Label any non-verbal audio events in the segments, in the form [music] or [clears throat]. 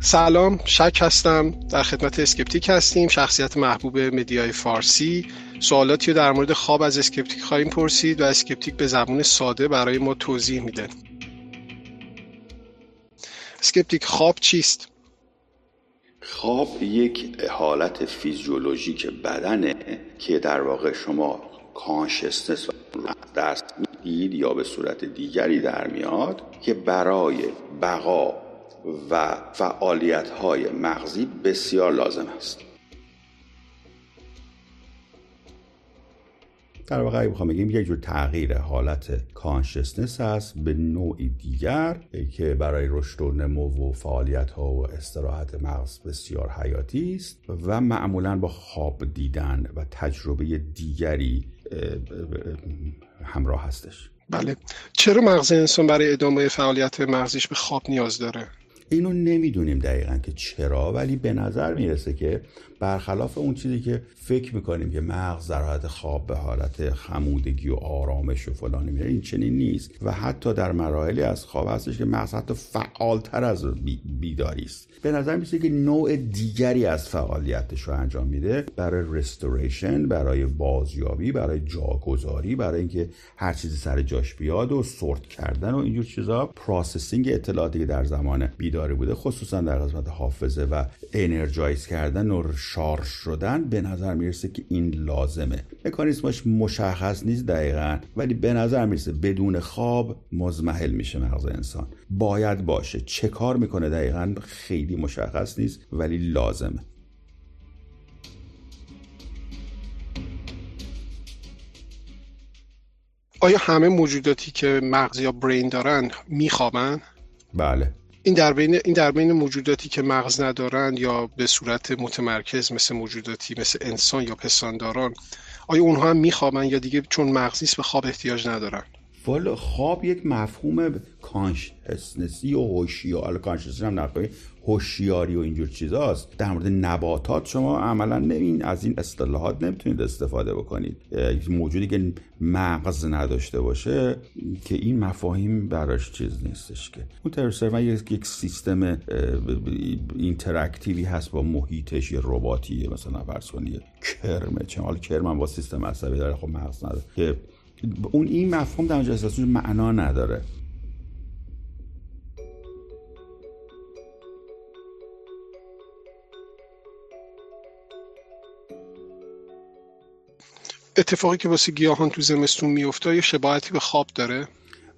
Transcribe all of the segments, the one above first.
سلام شک هستم در خدمت Skeptic هستیم شخصیت محبوب media ی فارسی سوالاتی رو در مورد خواب از Skeptic خواهیم پرسید و Skeptic به زبون ساده برای ما توضیح میده Skeptic خواب چیست؟ خواب یک حالت فیزیولوژیک بدنه که در واقع شما consciousness و از دست می‌دید یا به صورت دیگری در میاد که برای بقا و فعالیت های مغزی بسیار لازم است. در واقع بخوام بگیم یک جور تغییر حالت کانشسنس هست به نوعی دیگر که برای رشد و نمو و فعالیت ها و استراحت مغز بسیار حیاتی است و معمولا با خواب دیدن و تجربه دیگری همراه هستش. بله. چرا مغز انسان برای ادامه فعالیت مغزیش به خواب نیاز داره؟ اینو نمی‌دونیم دقیقا که چرا ولی به نظر می‌رسه که برخلاف اون چیزی که فکر می‌کنیم که مغز در حالت خواب به حالت خمودگی و آرامش و فلان میره این چنین نیست و حتی در مراحلی از خواب هستش که مغز حتی فعالتر از بیداری است. به نظر می‌رسه که نوع دیگری از فعالیتش رو انجام میده برای رستوریشن برای بازیابی برای جاگذاری برای اینکه هر چیزی سر جاش بیاد و sort کردن و اینجور چیزا. processing اطلاعاتی که در زمان بیداری بوده خصوصا در قسمت حافظه و energize کردن و شارژ شدن به نظر می‌رسه که این لازمه. مکانیزمش مشخص نیست دقیقا ولی به نظر می‌رسه بدون خواب مضمحل میشه مغز انسان. باید باشه. چه کار می‌کنه دقیقا خیلی مشخص نیست ولی لازمه. آیا همه موجوداتی که مغز یا brain دارن میخوابن؟ بله. این در بین این در بین موجوداتی که مغز ندارند یا به صورت متمرکز مثل موجوداتی مثل انسان یا پستانداران آیا اونها هم میخوابن یا دیگه چون مغز به خواب احتیاج ندارن؟ والا خواب یک مفهوم consciousness ی و هوشیاری consciousness ی هم نفهمی هوشیاری و اینجور چیزاست. در مورد نباتات شما عملا نمین از این اصطلاحات نمی‌تونید استفاده بکنید. موجودی که مغز نداشته باشه که این مفاهیم براش چیز نیستش که. اون ترسر یک سیستم اینتراکتیوی هست با محیطش یه رباتیه مثلا فرض کنید کرمه چه حال کرم با سیستم عصبی داره خب مغز نداره. که اون این مفهوم در اونجا معنا نداره. اتفاقی که واسه گیاهان تو زمستون میفته یا شباهتی به خواب داره؟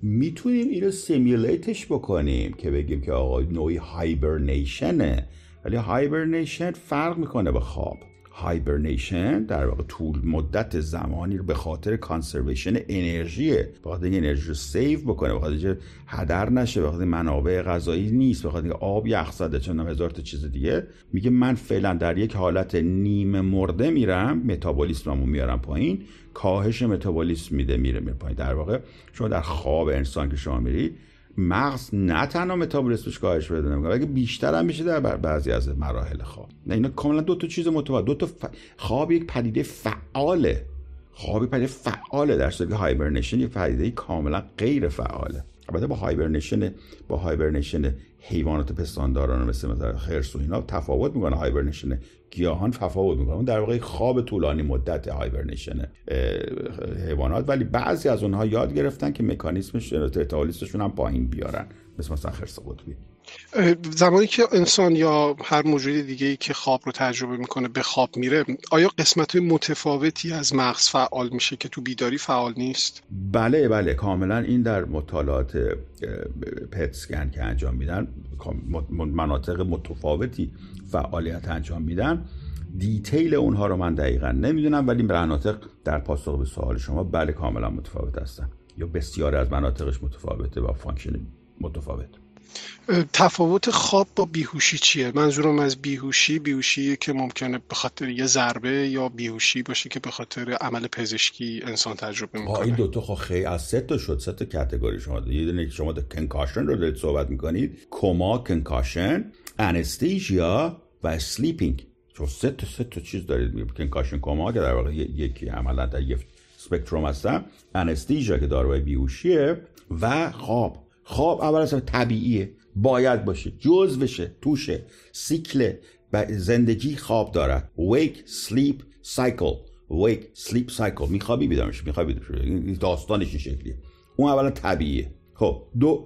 می‌تونیم اینو simulate ش بکنیم که بگیم که آقا نوعی hibernation ه ولی hibernation فرق می‌کنه به خواب. hibernation در واقع طول مدت زمانی رو به خاطر conservation انرژیه به خاطر انرژی رو save بکنه به خاطر هدر نشه به خاطر منابع غذایی نیست به خاطر آب یخ زده چون هزار تا چیز دیگه. میگه من فعلا در یک حالت نیمه مرده میرم متابولیسممو میارم پایین کاهش متابولیسم میده میره میره پایین. در واقع شما در خواب انسان که شما میری مغز نه تنها متابولیسمش کاهش پیدا نمی‌کنه بلکه بیشتر هم میشه در بعضی از مراحل خواب. نه اینا کاملا دو تا چیز متفاوت. دو تا خواب یک پدیده فعاله. خواب پدیده فعاله در صورتی hibernation یک پدیده کاملا غیر فعاله. البته با hibernation با hibernation حیوانات پستانداران مثل مثلا خرس و اینا تفاوت می‌کنه. hibernation گیاهان تفاوت می‌کنه اون در واقع خواب طولانی مدت hibernation حیوانات. ولی بعضی از اونها یاد گرفتن که مکانیزمش متابولیسمشون هم پایین بیارن. مثل مثلا خرس قطبی. زمانی که انسان یا هر موجود دیگه ای که خواب رو تجربه می‌کنه به خواب میره آیا قسمت متفاوتی از مغز فعال میشه که تو بیداری فعال نیست؟ بله بله کاملا این در مطالعات PET scan که انجام میدن مناطق متفاوتی فعالیت انجام میدن. detail اونها رو من دقیقا نمی‌دونم ولی مناطق در پاسخ به سوال شما بله کاملا متفاوت هستن. یا بسیاری از مناطقش متفاوته و function متفاوت. تفاوت خواب با بیهوشی چیه؟ منظورم از بیهوشی بیهوشی که ممکنه به خاطر یه ضربه یا بیهوشی باشه که به خاطر عمل پزشکی انسان تجربه می‌کنه. این دوتا خب خیلی از سه تا شد سه تا category شما یه دونه شما concussion رو دارید صحبت می‌کنید. کما concussion anesthesia و sleeping. چون سه تا سه تا چیز دارید concussion کما که در واقع یکی عملا در یک spectrum هستن. anesthesia که داروی بیهوشیه و خواب. خواب اول از طبیعیه. باید باشه. جز بشه توشه سیکل زندگی خواب دارد wake sleep cycle. Wake sleep cycle. میخوابی؟ بیدار میشه میخوابی. بیدار میشه داستانش این شکلیه. اون اولا طبیعیه. خب دو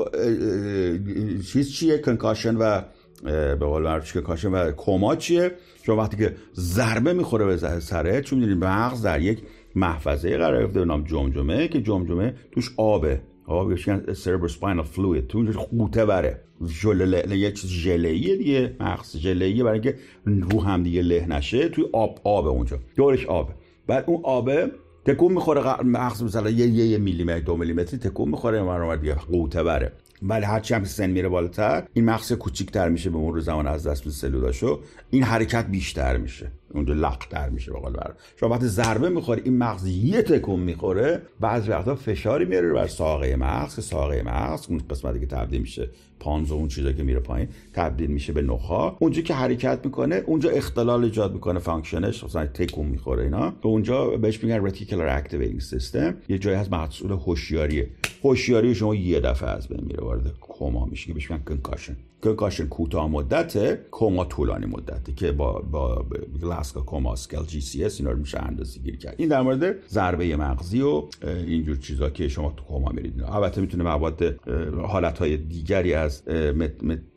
چیز چیه؟ کنکاشن و به قول معروف کنکاشن و کما چیه؟ شما وقتی که ضربه می‌خوره به سره چون می‌دونید مغز در یک محفظه قرار گرفته به نام جمجمه که جمجمه توش آبه. آب spinal fluid تو قوطه بره. ژله یه چیز ژله‌ایه دیگه. مغز ژله‌ایه برای اینکه رو هم دیگه له نشه. توی آب آب اونجا. دورش آبه. بعد اون آبه تکون می‌خوره مغز مثلا یه یه میلیمتر دو میلیمتری تکون می‌خوره. مرور دیگه قوطه بره. ولی هرچی هم سن میره بالاتر این مغز کوچیک‌تر میشه به مرور زمان از دست سلولاشو. این حرکت بیشتر میشه. اونجا لقتر میشه به قول شما وقتی ضربه می‌خوره این مغز یه تکون می‌خوره بعضی وقتا فشاری میاره بر ساقه مغز. که ساقه مغز اون قسمتی که تبدیل میشه pons و اون چیزا که میره پایین تبدیل میشه به نخاع اونجا که حرکت می‌کنه اونجا اختلال ایجاد می‌کنه function ش مثلا تکون می‌خوره اینا. به اونجا بهش میگن reticular activating system یه جایی هست مسئول هوشیاریه. هوشیاری شما یه دفعه از بین میره وارد کما میشه که بهش میگن concussion concussion کوتاه مدته کما طولانی مدته که با با Glasgow coma scale GCS اینا رو میشه اندازه گیری کرد. این در مورد ضربه مغزی و اینجور چیزا که شما تو کما میرید. البته می‌تونه مواد حالت های دیگری از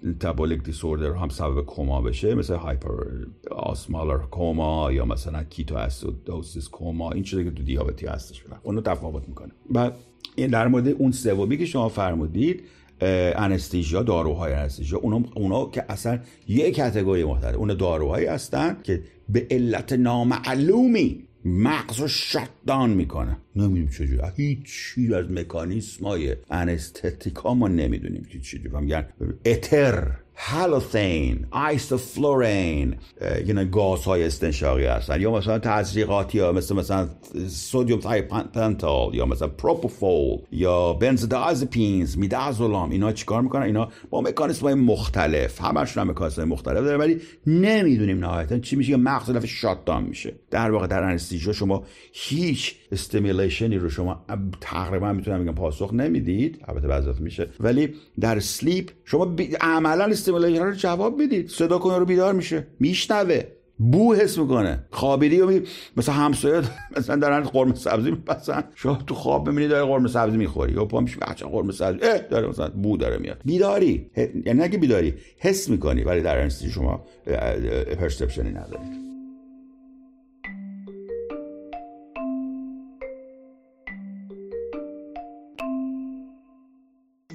metabolic disorder هم سبب کما بشه مثل hyperosmolar coma یا مثلا ketoacidosis coma این چیزی که تو دیابتی هستش. اونو تفاوت می‌کنه. بعد در مورد اون سومی که شما فرمودید anesthesia داروهای anesthesia اونا, اونا که اصلا یک category مختلف اونا داروهایی هستن که به علت نامعلومی مغز رو shut down می‌کنه. نمی‌دونیم چجوری هیچ چیز از مکانیسم های anesthetic ا ما نمی‌دونیم که چجوری میگن اتر halothane isoflurane یعنی گاز های استنشاقی هستن. یا مثلا تزریقاتی ها مثل مثلا sodium pentothal یا مثلا propofol یا benzodiazepines midazolam. اینا چیکار می‌کنن؟ اینا با مکانیسم های مختلف. همشون هم مکانیسم مختلف داره ولی نمی‌دونیم نهایتا چی میشه. که مغز دفعه shut down میشه. در واقع در anesthesia شما هیچ stimulation ی رو شما تقریبا می‌تونم بگم پاسخ نمی‌دید. البته بعضی میشه. ولی در sleep شما عملا stimulation رو جواب بدید صدا کنه رو بیدار میشه. میشنوه. بو حس می‌کنه. خوابیدی و می... مثلا همسایه مثلا دارن قرمه سبزی می‌پزن شما تو خواب ببینی داره قرمه سبزی می‌خوری. یا پا میشه بچه قرمه سبزی اه داره مثلا بو داره میاد. بیداری. یعنی نگه بیداری حس می‌کنی ولی در شما perception ی ندارید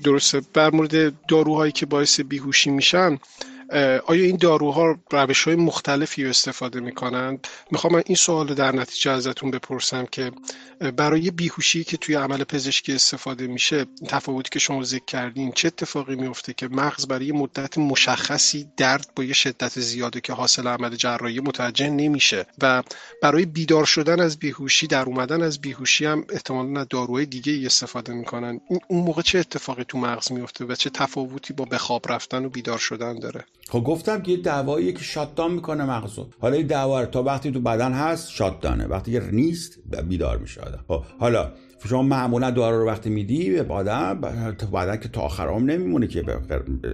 درسته. بر مورد داروهایی که باعث بیهوشی میشن آیا این داروها روش های مختلفی استفاده می‌کنند؟ می‌خوام من این سوال رو در نتیجه ازتون بپرسم که برای بیهوشی که توی عمل پزشکی استفاده میشه تفاوتی که شما ذکر کردین چه اتفاقی میفته که مغز برای مدت مشخصی درد با یه شدت زیاده که حاصل عمل جراحی متوجه نمیشه و برای بیدار شدن از بیهوشی در اومدن از بیهوشی هم احتمالا داروهای دیگه استفاده می‌کنن. اون موقع چه اتفاقی تو مغز میفته و چه تفاوتی با بخواب رفتن و بیدار شدن داره؟ خب گفتم که یه دوایی که شاتدان می‌کنه مغزو. حالا این دوا تا وقتی تو بدن هست شاتدانه. وقتی که نیست بیدار میشه خب حالا شما معمولا دارو رو وقتی میدی به بدن بدن که تا آخر عمر نمیمونه که به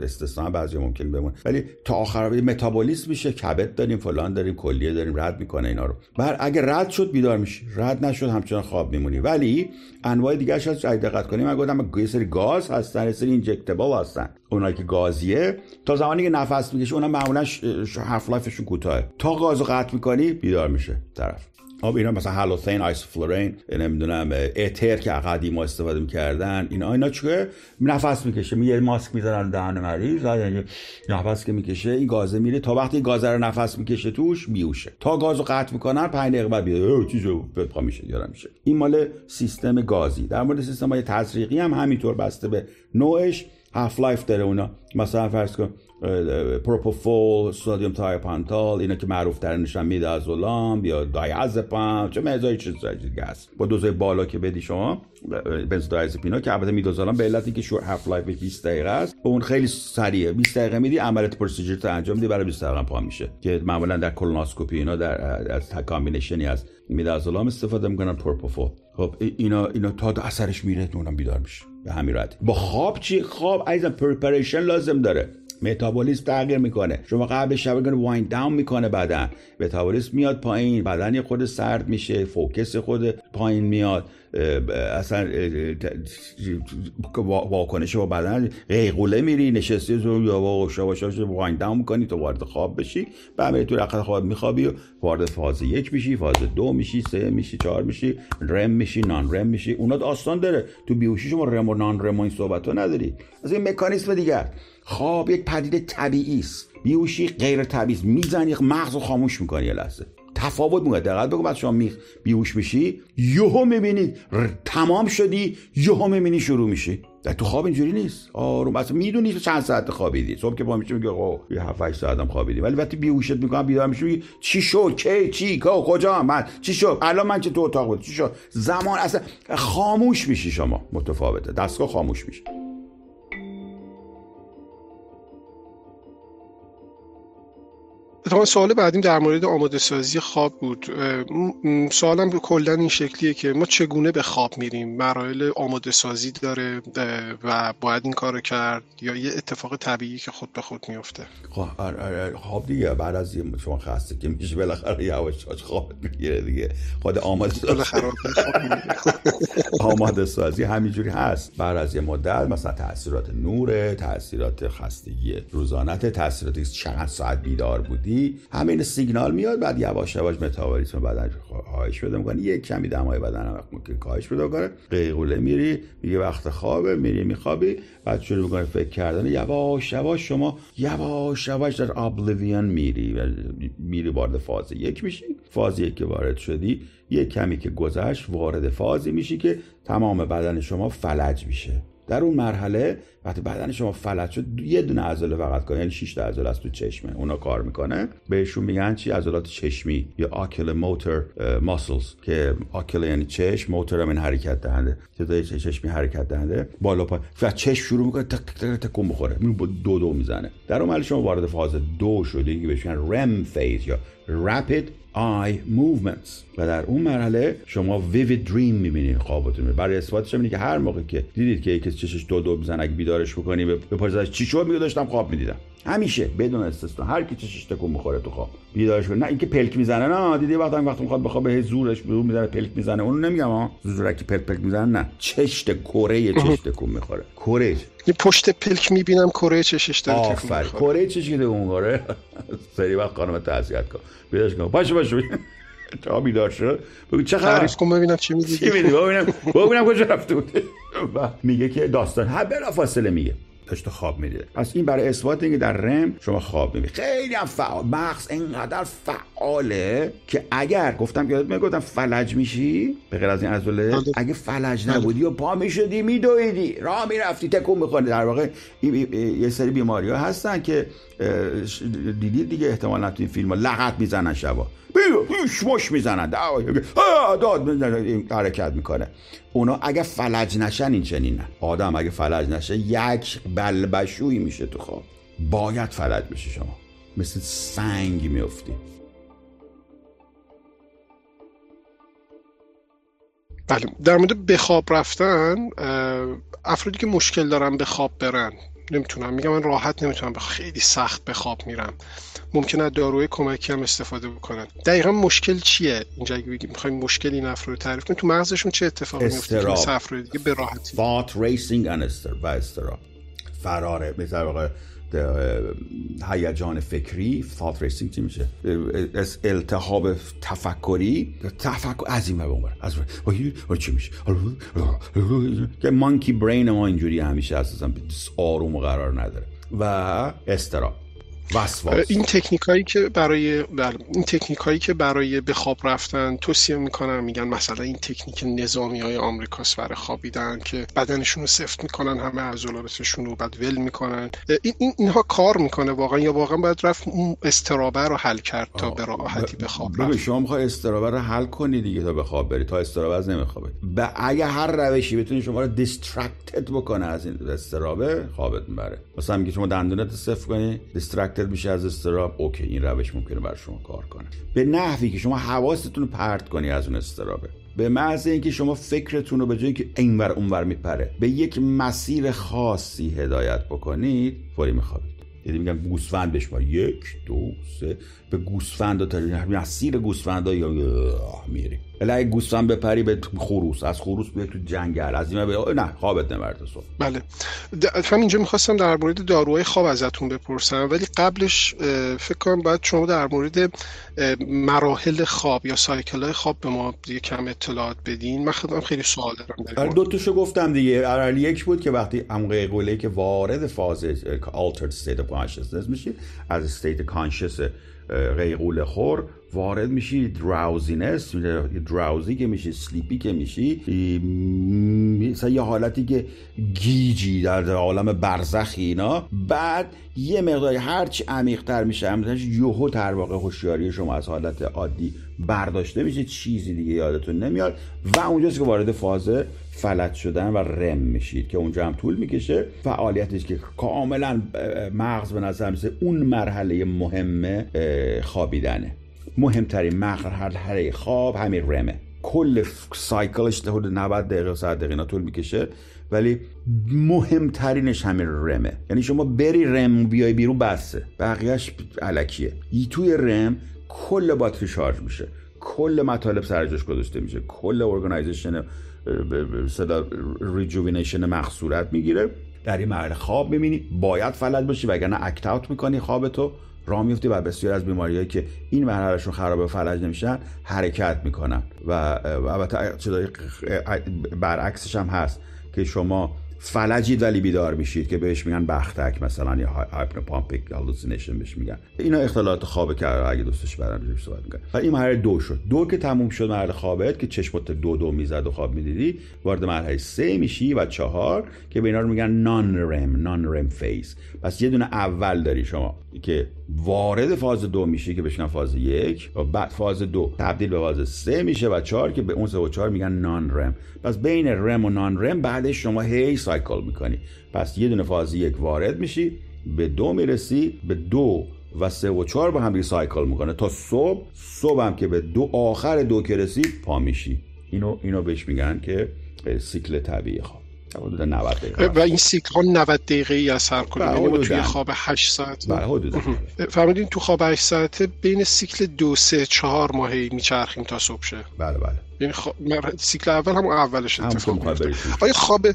استثنا بعضی ممکن بمونه. ولی تا آخر متابولیسم میشه کبد داریم فلان داریم کلیه داریم رد می‌کنه اینا رو. بر اگه رد شد بیدار میشی. رد نشد همچنان خواب میمونی. ولی انواع دیگه از دقت کنیم من گفتم یه سری گاز هستن یه سری اینجکتبل هستن. اونایی که گازیه. تا زمانی که نفس می‌کشه اونا معمولا هاف لایفشون کوتاهه. تا گازو قطع می‌کنی بیدار میشه طرف. آب اینا مثلا هالوثین آیسوفلورین نمی‌دونم اتر که قدیم استفاده می‌کردن اینا اینا چیه؟ نفس می‌کشه یه ماسک می‌ذارن دهن مریض نفس که می‌کشه این گازه میره تا وقتی گاز رو نفس می‌کشه توش میوشه تا گازو قطع می‌کنن 5 دقیقه بعد بیاد چیزو پا میشه یارم میشه. این مال سیستم گازی. در مورد سیستم های تزریقی هم همینطور بسته به نوعش half life داره اونا. مثلا فرض کن propofol sodium thiopental اینا که معروف ترینشن midazolam یا diazepam چه مزای چیز دیگه هست با دوزای بالا که بدی شما benzodiazepine ا که البته midazolam به علتی که short half life 20 دقیقه است. به اون خیلی سریعه. 20 دقیقه میدی عملیات procedure تو انجام میدی برای 20 دقیقه پا میشه. که معمولا در کولونوسکوپی اینا در از combination ی از midazolam استفاده می‌کنن propofol. خب اینا اینا تا اثرش میره اونم بیدار میشه. به همین راحتی. با خواب چی؟ خواب عزیزم پرپریشن لازم داره. متابولیسم تغییر می‌کنه. شما قبل شب کنه واین داون می‌کنه بدن. متابولیسم میاد پایین بدن خود سرد میشه فوکس خود پایین میاد. اصلا واکنش با بدن قیقوله میری نشستی تو یا با شواش واین داون می‌کنی تو وارد خواب بشی. بعد تو رقت خواب میخوابی و وارد فاز یک میشی فاز دو میشی سه میشی چهار میشی رم میشی نان رم میشی. اونا داستان داره. تو بیوشی شما رم و نان رم و این صحبت نداری. از این مکانیسم دیگر. خواب یک پدیده طبیعی است. بیهوشی غیر طبیعی است می‌زنی مغز رو خاموش می‌کنی یه لحظه. تفاوت می‌کنه دقت بگو بعد شما میخ بیهوش میشی یهو می‌بینی تمام شدی یهو می‌بینی شروع میشی. در تو خواب اینجوری نیست. آروم اصلا می‌دونی چند ساعت خوابیدی. صبح که پا میشی میگه آقا یه 7 8 ساعتم خوابیدی. ولی وقتی بیهوشت می‌کنم بیدار میشی میگی چی شد؟ کی؟ چی؟ کو؟ کجا؟ من؟ چی شد؟ الان من چه تو اتاق بود؟ چی شد؟ زمان اصلا خاموش میشی شما متفاوته. دستگاه خاموش میشه اتفاقا سوال بعدیم در مورد آماده سازی خواب بود. سوالم کلا این شکلیه که ما چگونه به خواب میریم؟ مراحل آماده سازی داره و باید این کارو کرد یا یه اتفاق طبیعی که خود به خود میفته خب آره، آره، خواب دیگه. بعد از شما خسته که میشه بالاخره یواش خواب می‌گیره دیگه. خود آماده سازی آماده سازی همینجوری هست. بعد از یه مدت مثلا تاثیرات نور تاثیرات خستگی روزانت تاثیرات چند ساعت بیدار بودی همه این سیگنال میاد بعد یواش یواش متابولیسم بدن کاهش پیدا می‌کنه یک کمی دمای بدن هم ممکن کاهش پیدا کنه. قیقوله میری میگه وقت خوابه میری میخوابی بعد شروع می‌کنه فکر کردن. یواش یواش شما یواش یواش در ابلیویان میری میری وارد فاز یک میشی. فاز یک که وارد شدی یک کمی که گذشت وارد فازی میشی که تمام بدن شما فلج میشه. در اون مرحله وقتی بدن شما فلج شد یه دونه عضله فقط کنه یعنی 6 تا عضله است تو چشمه اونا کار می‌کنه. بهشون میگن چی؟ عضلات چشمی یا آکل موتور ماسلز که آکل یعنی چشم موتور هم این حرکت دهنده. که چشمی حرکت دهنده؟ بالا پایین و چشم شروع می‌کنه تک تک تک تک بخوره. دو دو می‌زنه. در مرحله شما وارد فاز دو شده که بهش REM phase یا rapid eye movements. و در اون مرحله شما vivid dream می‌بینید خوابتون برای اثباتش اینه که هر موقع که دیدید که یکی چشش دو دو می‌زنه اگه بیدارش بکنی؟ به پارزش چی شد؟ میگه داشتم خواب می‌دیدم. همیشه بدون استثنا. هر کی چشش تکون می‌خوره تو خواب. بیدارش کنه نه اینکه پلک می‌زنه نه. دیدی وقتی وقتی می‌خواد بخواب به زورش برو می‌زنه پلک می‌زنه. اونو نمیگم ها زورکی پلک پلک می‌زنه نه. چشت کره چش تکون می‌خوره. کره. پشت پلک می‌بینم کره چشش داره آفر کره چشش تکون می‌خوره سری وقت خانم تعزیت کن. بیدارش کن. باشه باشه. تا بیدار شد بگو چه خبر؟ تعریف کن ببینم چی میگی. چی میگی؟ ببینم ببینم کجا رفته بود. میگه که داستان. ها بلا فاصله میگه. داشته خواب می‌دیده پس این برای اثبات اینکه در رم شما خواب می‌بینید خیلی هم فعال. مغز اینقدر فعاله که اگر گفتم یادت می‌گفتم فلج میشی؟ به غیر از این عضله. اگه فلج بله. نبودی و پا می‌شدی میدویدی. راه می‌رفتی. تکون می‌خوری در واقع یه سری بیماری ها هستن که دیدید دیگه احتمالا تو این فیلم ها لغت می‌زنن شبا. مش می‌زنن. داد حرکت می‌کنه. اونا اگه فلج نشن این چنینن آدم اگه فلج نشه یک بلبشوی میشه تو خواب. باید فلج بشه شما. مثل سنگ میفتی. بله در مورد به خواب رفتن افرادی که مشکل دارن به خواب برن نمی‌تونم. میگم من راحت نمی‌تونم خیلی سخت به خواب میرم. ممکنه داروی کمکی هم استفاده بکنن دقیقا مشکل چیه؟ اینجا اگه بگیم می‌خوایم مشکل این افراد رو تعریف کنیم تو مغزشون چه اتفاقی میفته که مثل افراد دیگه به راحتی. Thought racing و استراب. فراره. مثل هیجان فکری thought racing چی میشه؟ التهاب تفکری تفکر از این اون از چی میشه؟ که مانکی برین ما اینجوری همیشه اساسا آروم و قرار نداره. و استراب این تکنیک هایی که برای بله، این تکنیک هایی که برای به خواب رفتن توصیه می‌کنن میگن مثلا این تکنیک نظامی های آمریکاست برای خوابیدن که بدنشون رو سفت می‌کنن همه عضلاتشون رو بعد ول می‌کنن. این, این اینها کار می‌کنه واقعا یا واقعا باید رفت اون استرابه رو حل کرد تا به راحتی به خواب رفت. شما می‌خوای اضطرابه رو حل کنی دیگه تا به خواب بری تا اضطرابه از نمیخوابه اگه هر روشی بتونی شما رو distracted بکنه از این اضطرابه خوابت می‌بره. مثلا میگه شما دندونت صفر کنی distracted میشه از اضطراب. okay این روش ممکنه بر شما کار کنه. به نحوی که شما حواستون رو پرت کنی از اون اضطرابه. به محض اینکه شما فکرتون رو به جایی که اینور اونور میپره به یک مسیر خاصی هدایت بکنید فوری میخوابید. یعنی میگن گوسفند بشمار یک دو سه. به گوسفند تا مسیر گوسفند یا میری. اگه گوسفند بپری به خروس. از خروس بیای تو جنگل. از این به نه خوابت نبرده صبح. بله. هم اینجا می‌خواستم در مورد داروهای خواب ازتون بپرسم ولی قبلش فکر کنم باید شما در مورد مراحل خواب یا سایکل های خواب به ما دیگه کم اطلاعات بدین. من خودم خیلی سوال دارم در دو تاشو گفتم دیگه. اول یک بود که وقتی عمقه قوله که وارد فاز altered state consciousness میشید از state conscious قیقول خور وارد میشی دراوزینس دراوزی که میشی سلیپی که میشی مثلا یه حالتی که گیجی در عالم برزخی اینا. بعد یه مقداری هرچی عمیقتر میشه همونش یوهو در واقع هوشیاری شما از حالت عادی برداشته میشه چیزی دیگه یادتون نمیاد. و اونجاست که وارد فاز فلج شدن و رم میشید که اونجا هم طول می‌کشه. فعالیتش که کاملا مغز به نظر میسه اون مرحله مهم خوابیدنه. مهمترین مرحله خواب همین رمه. کل سایکلش حدود 90 دقیقه 100 دقیقه طول می‌کشه ولی مهمترینش همین رمه. یعنی شما بری رم بیای بیرون بسه. بقیهش علکیه. توی رم کل باتری شارژ میشه. کل مطالب سرجاش گذاشته میشه. کل organization صدا rejuvenation مغز صورت می‌گیره. در این مرحله خواب می‌بینی. باید فلج باشی وگرنه act out می‌کنی خوابتو راه میفتی و بسیار از بیماریهایی که این مرحلهشون خراب فلج نمیشن حرکت می‌کنن. و البته چیزای برعکسش هم هست که شما فلجید ولی بیدار میشید که بهش میگن بختک مثلا یا hypnopompic hallucination بهش میگن. اینا اختلالات خوابه که اگه دوستش برن روش صحبت می‌کنن و این مرحله دو شد. دو که تموم شد مرحله خوابت که چشمت دو دو می‌زد و خواب می‌دیدی وارد مرحله سه میشی و چهار که به اینا رو میگن non REM non REM phase پس یه دونه اول داری شما که وارد فاز دو میشی که بشن فاز یک و بعد فاز دو تبدیل به فاز سه میشه و چهار که به اون سه و چهار میگن non REM پس بین REM و non REM بعدش شما هی cycle می‌کنی. پس یه دونه فاز یک وارد میشی به دو می‌رسی به دو و سه و چهار با هم cycle می‌کنه. تا صبح صبح هم که به دو آخر دو که رسی پا میشی. اینو اینو بهش میگن که سیکل طبیعی خواب. حدود 90 دقیقه. و این سیکل ها 90 دقیقه ای اثر کنه یعنی توی خواب 8 ساعت بله حدود فرمودین تو خواب 8 ساعته بین سیکل 2 3 4 ماهی میچرخیم تا صبح شه. بله بله. یعنی خواب... سیکل اول هم اولش اتفاق میفته آیا خواب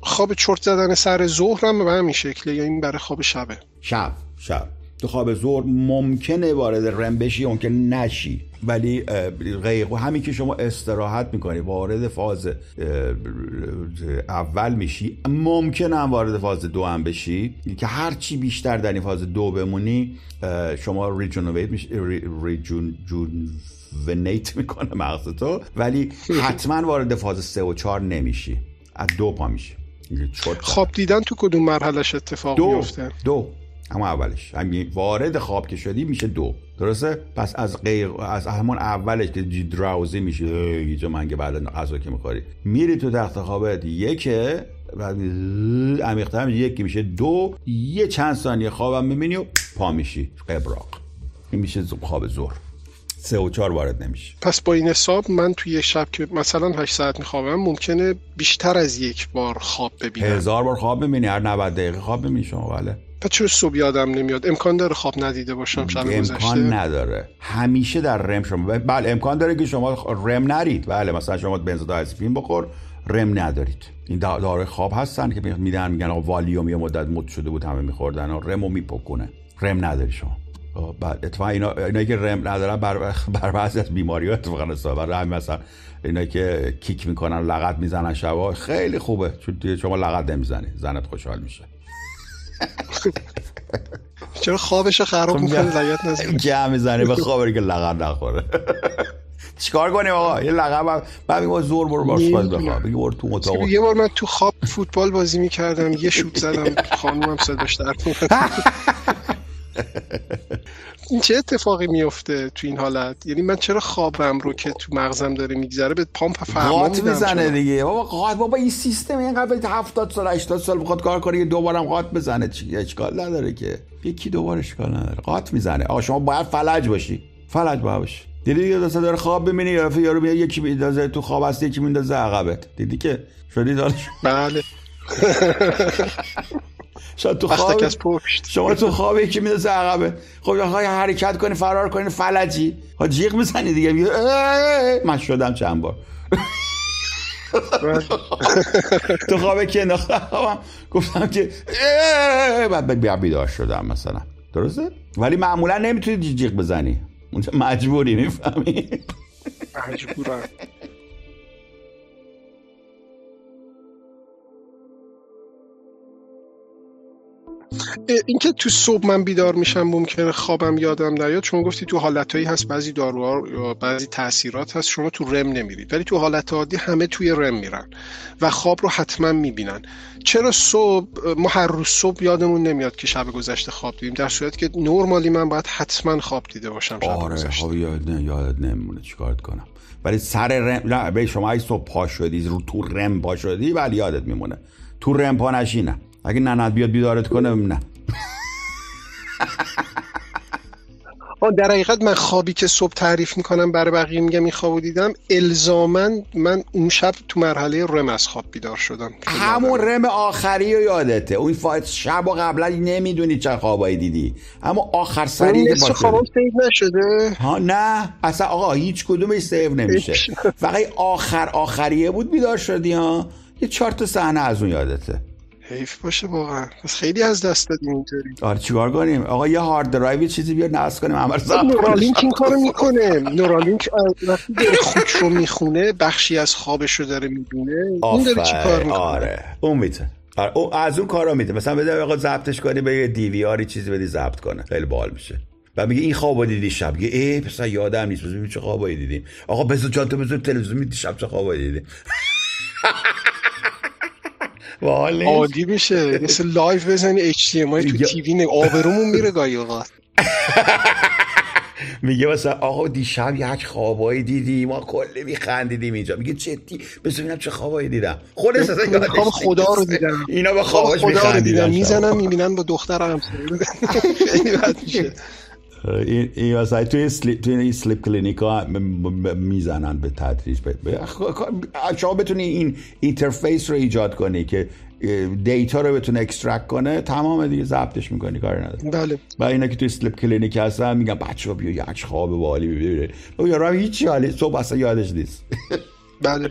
خواب چرت زدن سر ظهر هم به همین شکله؟ یا این برای خواب شبه؟ شب شب. تو خواب ظهر ممکنه وارد رم بشی اون که نشی. ولی غیق همین که شما استراحت می‌کنی وارد فاز اول میشی ممکنه هم وارد فاز دو هم بشی که هرچی بیشتر در این فاز دو بمونی شما ریجونویت میشی ریجون جون ونیت می‌کنه مغز تو ولی [laughs] حتما وارد فاز سه و چهار نمیشی. از دو پا میشی. خواب دیدن تو کدوم مرحلش اتفاق دو. میفته دو. اما اولش. همین وارد خواب که شدی میشه دو. درسته؟ پس از غیر از همون اولش که دراوزی میشه یه منگه بعد غذا که می‌خوری. میری تو تخت خوابت یکه بعد عمیق‌تر یکی میشه دو. یه چند ثانیه خوابم می‌بینی و پا میشی. قبراق. این میشه خواب ظهر. سه و چهار وارد نمیشه پس با این حساب من توی یک شب که مثلا 8 ساعت میخوابم ممکنه بیشتر از یک بار خواب ببینم. هزار بار خواب ببینی هر 90 دقیقه خواب ببینی شما بله. پس چرا صبح یادم نمیاد؟ امکان داره خواب ندیده باشم شب امکان گذشته؟ نداره. همیشه در رم شما بله امکان داره که شما رم نرید. بله مثلا شما بنزودازپین بخور رم ندارید. این داره خواب هستن که میدن میگن والیوم یه مدت مد شده بود همه میخوردن و رمو میپکنه رم نداری شما. بعد اتفاقا اینا اینایی که رم ندارن بر [laughs] بر بعضی از بیماری ها اتفاقا استفاده برای همین مثلا اینایی که کیک می‌کنن لغت می‌زنن شبا خیلی خوبه. چون شما لغت نمی‌زنی زنت خوشحال میشه. چرا خوابش خراب می‌کنه لگت نزنه گه می‌زنه به خوابه که لغت نخوره. [laughs] چیکار کنیم آقا؟ یه لقب بعد میگم زور برو باش باز بخواب. برو تو اتاق. یه بار من تو خواب فوتبال بازی می‌کردم یه شوت زدم خانومم صداش در [laughs] این چه اتفاقی میفته تو این حالت؟ یعنی من چرا خوابم رو که تو مغزم داره میگذره؟ به پامپ فرمان قاط می‌زنه دیگه. بابا قاط بابا این سیستم اینقدر 70 سال 80 سال بخواد کار کنه یه دوبارم قاط بزنه. چی؟ اشکال نداره که. یکی دوبار اشکال نداره. قاط می‌زنه. آقا شما باید فلج باشی. فلج باید باشی. دیدی دیگه دست داره خواب ببینی یا یارو میاد یکی میندازه تو خواب هست یکی میندازه عقبت. دیدی که؟ شدی دارش بله. [laughs] شاید تو خواب شما تو خواب یکی میندازه عقبه. خب های حرکت کنی فرار کنی فلجی. ها جیغ می‌زنی دیگه من شدم چند بار. [laughs] تو خواب که انداختم گفتم که بعد بیدار شدم مثلا. درسته؟ ولی معمولا نمی‌تونی جیغ بزنی. اونجا مجبوری می‌فهمی؟ مجبورم. اینکه تو صبح من بیدار میشم ممکنه خوابم یادم نیاد چون گفتی تو حالتهایی هست بعضی داروها یا بعضی تاثیرات هست شما تو رم نمیرید. ولی تو حالت عادی همه توی رم میرن و خواب رو حتما می‌بینن. چرا صبح ما هر روز صبح یادمون نمیاد که شب گذشته خواب دیدیم در صورتی که نرمالی من باید حتما خواب دیده باشم شب آره گذشته. خواب یاد نه یادت نمیمونه چیکارت کنم؟ ولی سر رم نه به شما ای صبح پا شدی رو تو رم پا شدی ولی یادت میمونه. تو رم پا نشی نه اگه ننت بیاد بیدارت کنه نه. در حقیقت من خوابی که صبح تعریف می‌کنم برای بقیه میگم این خوابو دیدم. الزاما من اون شب تو مرحله REM از خواب بیدار شدم. همون REM آخری رو یادته. اون فایت شب و قبلا نمی‌دونی چه خوابایی دیدی. اما آخر سری که خوابم save نشده. ها نه. اصلا آقا هیچ کدومش save نمیشه. فقط آخر آخریه بود بیدار شدی ها. یه چهار تا صحنه از اون یادته. حیف باشه واقعا. پس خیلی از دست دادیم اینطوری. آره چیکار کنیم؟ آقا یه hard drive چیزی بیار نصب کنیم عمل نورالینک این کارو می‌کنه. Neuralink وقتی داره خودش رو می‌خونه بخشی از خوابش رو داره می‌بینه. اون داره چی کار می‌کنه؟ آره. اون می‌تونه. آره او از اون کارا میده مثلا بده آقا ضبطش کنی به یه DVR ی چیزی بدی ضبط کنه. خیلی باحال میشه. و میگه این خوابو دیدی شب. میگه ای پس یادم نیست. ببین چه خوابایی دیدیم. آقا بزن جان تو بزن تلویزیون شب چه خوابایی دیدیم. [laughs] عادی میشه. مثل live بزنی HDMI تو TV آبرومون میره گاهی اوقات. [laughs] میگه مثلا آقا دیشب یک خوابایی دیدی ما کلی میخندیدیم اینجا. میگه جدی ببینم چه خوابایی دیدم. خود اصلا یادش خدا رو دیدم. اینا به خواباش میخندیدن می‌زنم می‌بینن با دخترم. [laughs] خیلی بد میشه. این مثلا توی sleep توی این sleep clinic ها می‌زنن به تدریج. شما بتونی این interface رو ایجاد کنی که data رو بتونه extract کنه تمام دیگه ضبطش می‌کنی کاری نداره بله. و اینا که توی sleep clinic هستن میگن بچه بیا یک خواب والی ببینه. یا هیچی حالی صبح اصلا یادش نیست. [laughs] بله.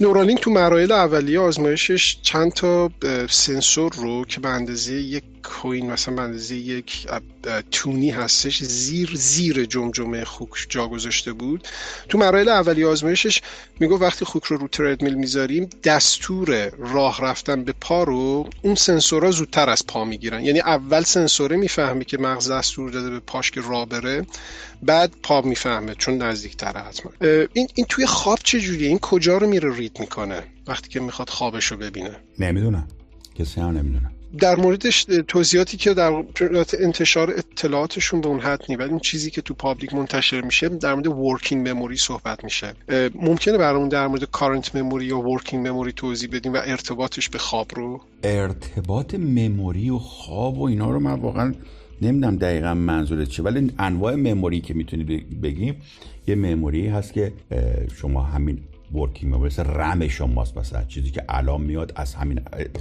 Neuralink تو مراحل اولیه آزمایشش چند تا سنسور رو که به اندازه یک coin مثلا اندازه یک toonie هستش زیر زیر جمجمه خوک جا گذاشته بود. تو مراحل اولیه آزمایشش میگن وقتی خوک رو رو تردمیل می‌ذاریم دستور راه رفتن به پا رو اون سنسورها زودتر از پا می‌گیرن. یعنی اول سنسوره می‌فهمه که مغز دستور داده به پاش که راه بره بعد پا می‌فهمه چون نزدیکتره حتما. این این توی خواب چه جوریه این کجا رو میره read می‌کنه وقتی که می‌خواد خوابش رو ببینه؟ نمی‌دونم. کسی هم نمی‌دونه. در موردش توضیحاتی که در انتشار اطلاعاتشون به اون حد نی این چیزی که تو public منتشر میشه در مورد working memory صحبت میشه. ممکنه برامون در مورد current memory یا working memory توضیح بدیم و ارتباطش به خواب رو؟ ارتباط memory و خواب و اینا رو من واقعا نمی‌دونم دقیقا منظورت چه ولی انواع memory که می‌تونید بگیم یه memory هست که شما همین working memory RAM شماست مثلا. چیزی که الان میاد از همین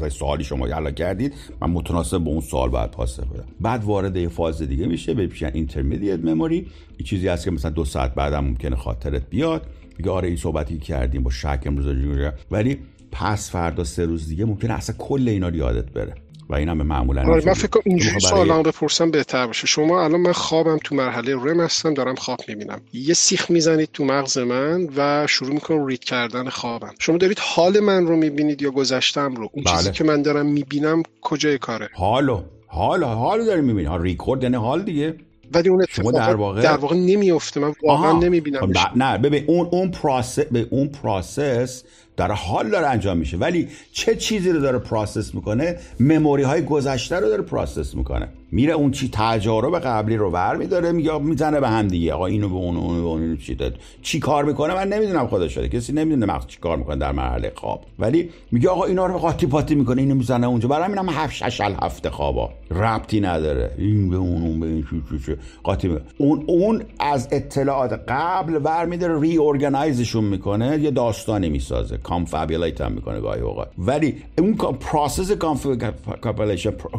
سوالی شما یلا کردید من متناسب با اون سوال باید پاسخ بدم. بعد وارد یه فاز دیگه میشه به پیشن intermediate memory این چیزی هست که مثلا دو ساعت بعدم ممکنه خاطرت بیاد. میگه آره این صحبتی کردیم با شک امروز ولی پس فردا سه روز دیگه ممکنه اصلا کل اینا رو یادت بره. و این هم معمولا آره من فکر اینجوری سوالام بپرسم بهتر باشه. شما الان من خوابم تو مرحله رم هستم دارم خواب می‌بینم. یه سیخ می‌زنید تو مغز من و شروع می‌کنم رید کردن خوابم. شما دارید حال من رو می‌بینید یا گذشتم رو؟ اون بله. چیزی که من دارم می‌بینم کجای کاره؟ حالو. حال حال داری می‌بینی ها ریکورد یعنی حال دیگه. ولی اون اتفاق در واقع در واقع نمیفته من واقعا نمی‌بینم خب، نه ببین اون اون process به اون process در حال داره انجام میشه. ولی چه چیزی رو داره process می‌کنه؟ memory های گذشته رو داره process می‌کنه. میره اون چی تجارب قبلی رو ور میداره میگه می‌زنه به هم دیگه آقا اینو به اون اونو به اون چی داد چی کار می‌کنه من نمی‌دونم خدا شده کسی نمی‌دونه مغز چی کار می‌کنه در مرحله خواب ولی میگه آقا اینا رو قاطی پاتی می‌کنه اینو می‌زنه اونجا برای همینم هفت شش هفته خوابا ربطی نداره این به اون اون به این چی چی قاطی می‌کنه اون اون از اطلاعات قبل ور میداره reorganize شون می‌کنه یه داستانی می‌سازه confabulate هم می‌کنه گاهی اوقات ولی اون process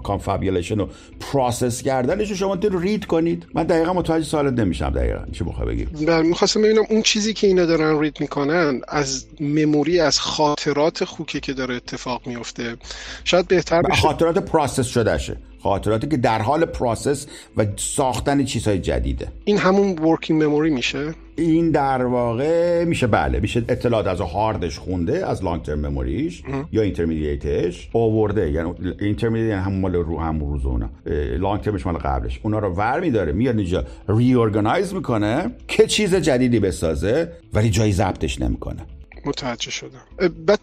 confabulation رو process کردنش رو شما رو read کنید. من دقیقا متوجه سوالت نمیشم دقیقا. چی بخواه بگی؟ بله می‌خواستم ببینم اون چیزی که اینا دارن read می‌کنن از memory از خاطرات خوکه که داره اتفاق میفته شاید بهتر بشه. خاطرات process شدهشه. خاطراتی که در حال process و ساختن چیزهای جدیده. این همون working memory میشه؟ این در واقع میشه بله میشه اطلاعات از هاردش خونده از long-term memory ش یا intermediate ش آورده یعنی intermediate یعنی همون مال رو هم روز اونا. long-term ش مال قبلش. اونا رو ور میداره میاد اینجا read می‌کنه که چیز جدیدی بسازه ولی جایی ضبطش نمی‌کنه. متوجه شدم. بعد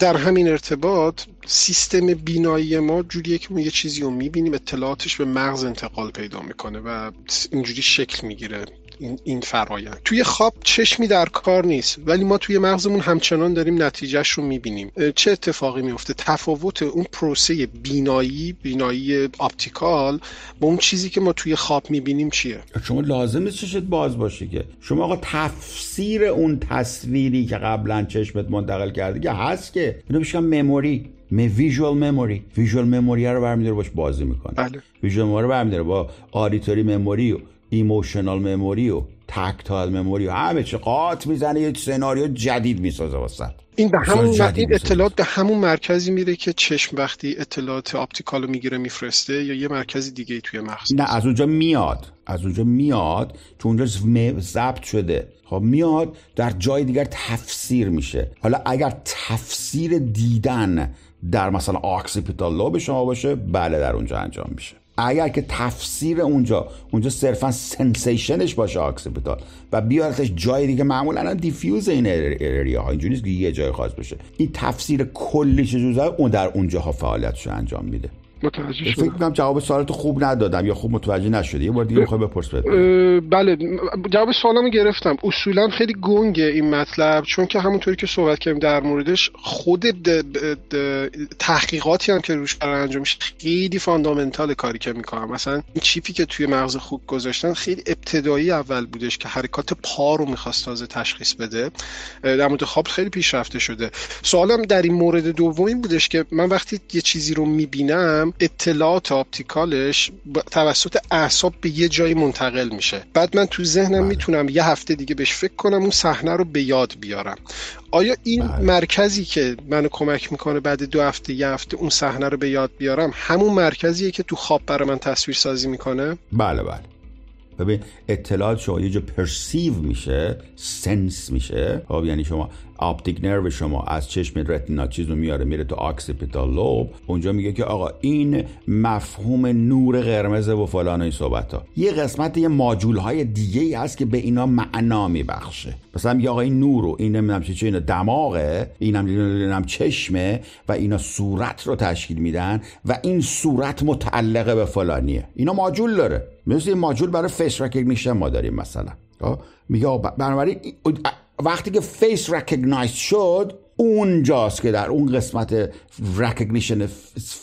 در همین ارتباط سیستم بینایی ما جوریه که ما یه چیزی رو می‌بینیم اطلاعاتش به مغز انتقال پیدا می‌کنه و اینجوری شکل می‌گیره. این, این فرایند. توی خواب چشمی در کار نیست ولی ما توی مغزمون همچنان داریم نتیجهش رو می‌بینیم. چه اتفاقی میفته تفاوت اون پروسه بینایی بینایی optical با اون چیزی که ما توی خواب می‌بینیم چیه؟ شما لازم نیست چشت باز باشه که. شما آقا تفسیر اون تصویری که قبلا چشمت منتقل کرده که هست که. اینو بشکم memory می visual memory visual memory رو برمیداره باش بازی می‌کنه. بله. visual memory برمیداره با auditory memory و emotional memory و tactile memory و همه چی. قاط می‌زنه یه سناریو جدید می‌سازه واسه. این به همون این اطلاعات به همون مرکزی میره که چشم وقتی اطلاعات optical رو می‌گیره میفرسته یا یه مرکزی دیگه توی مغز؟ نه از اونجا میاد. از اونجا میاد چون اونجا ضبط شده. خب میاد در جای دیگر تفسیر میشه. حالا اگر تفسیر دیدن در مثلا occipital lobe شما باشه بله در اونجا انجام میشه. اگر که تفسیر اونجا اونجا صرفا sensation ش باشه occipital و بیارتش جای دیگه معمولا diffuse این area ها. اینجوری که یه جای خاص بشه این تفسیر کلیش جزء اون در اونجاها فعالیتش انجام میده. متوجه فکر کنم جواب سوالتو خوب ندادم یا خوب متوجه نشدی یه بار دیگه می‌خوای بپرس بله جواب سوالمو گرفتم. اصولا خیلی گنگه این مطلب چون که همونطوری که صحبت کردیم در موردش خود تحقیقاتی هم که روش قرار انجام میشه خیلی fundamental کاری که می‌کنم. مثلا این چیپی که توی مغز خوب گذاشتن خیلی ابتدایی اول بودش که حرکات پا رو می‌خواست تازه تشخیص بده. در مورد خواب خیلی پیشرفته شده. سوالم در این مورد دومی بودش که من وقتی یه چیزی رو می‌بینم اطلاعات آپتیکالش توسط اعصاب به یه جایی منتقل میشه. بعد من تو ذهنم بله. می‌تونم یه هفته دیگه بهش فکر کنم اون صحنه رو به یاد بیارم. آیا این بله. مرکزی که منو کمک می‌کنه بعد دو هفته یه هفته اون صحنه رو به یاد بیارم همون مرکزیه که تو خواب برای من تصویر سازی می‌کنه؟ بله بله. ببین اطلاعات شما یه جا perceive میشه sense میشه. خب یعنی شما optic nerve شما از چشم retina چیز رو میاره میره تو occipital lobe. اونجا میگه که آقا این مفهوم نور قرمز و فلان این صحبت ها یه قسمت یه ماجول های دیگه ای هست که به اینا معنا میبخشه. مثلا میگه آقا این نور رو این نمی‌دونم چه اینا دماغه اینم اینم چشمه و اینا صورت رو تشکیل میدن و این صورت متعلقه به فلانیه. اینا ماجول داره. مثل این ماجول برای face recognition ما داریم مثلا. خب؟ میگه بنابراین وقتی که face recognize شد اونجاست که در اون قسمت recognition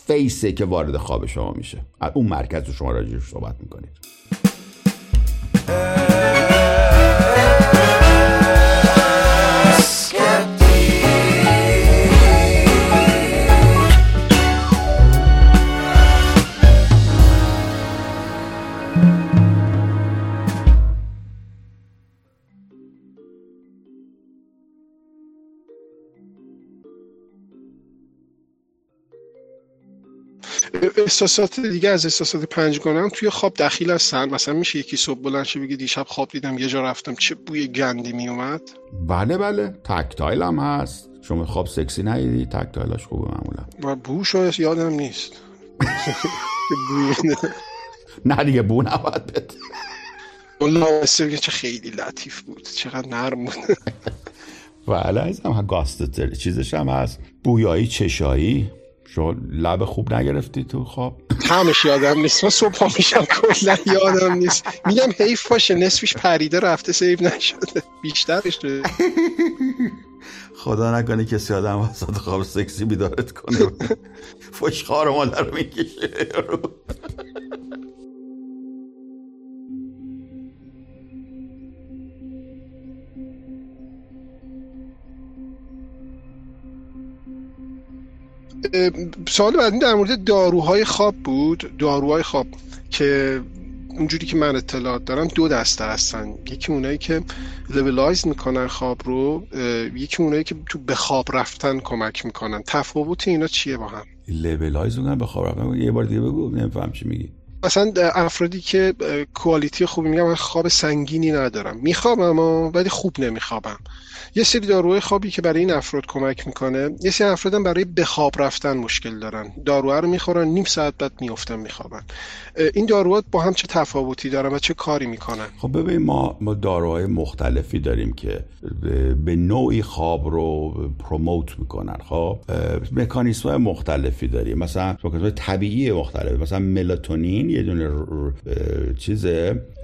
face ه که وارد خواب شما میشه. اون مرکز رو شما راجعش صحبت می‌کنید. احساسات دیگه از احساسات پنجگانه توی خواب دخیل هستن. مثلا میشه یکی صبح بلند شه بگه دیشب خواب دیدم یه جا رفتم چه بوی گندی میومد. بله بله. tactile هم هست. شما خواب سکسی ندیدی؟ tactile اش خوبه معمولا. و بوش یادم نیست. نه. دیگه بو نباید بده. اون چه خیلی لطیف بود. چقدر نرم بود. [laughs] بله هم gust چیزش هم هست. بویایی چشایی. شما لب خوب نگرفتی تو خواب همش یادم نیست. من صبح میشم کلا یادم نیست. میگم حیف باشه نصفش پریده رفته سیو نشده. بیشترش خدا نکنه کسی آدم وسط خواب سکسی بیدارت کنه. فشخار مادر رو می‌کشه. سوال بعدی در مورد داروهای خواب بود. داروهای خواب که اونجوری که من اطلاعات دارم دو دسته هستن. یکی اونایی که stabilize می‌کنن خواب رو یکی اونایی که تو به خواب رفتن کمک می‌کنن. تفاوت اینا چیه با هم؟ stabilize می‌کنن به خواب رفتن. یه بار دیگه بگو نمیفهم چی میگی. مثلا افرادی که quality خوبی میگم من خواب سنگینی ندارم. میخوابم ولی خوب نمیخوابم. یه سری داروهای خوابی که برای این افراد کمک می‌کنه یه سری افرادم برای به خواب رفتن مشکل دارن. داروها رو می‌خورن نیم ساعت بعد میافتن میخوابن. این داروها با هم چه تفاوتی دارن و چه کاری می‌کنن؟ خب ببین ما ما داروهای مختلفی داریم که به نوعی خواب رو پروموت می‌کنن. خب مکانیسم های مختلفی داریم. مثلا طبیعی مختلف مثلا ملاتونین یه دونه چیز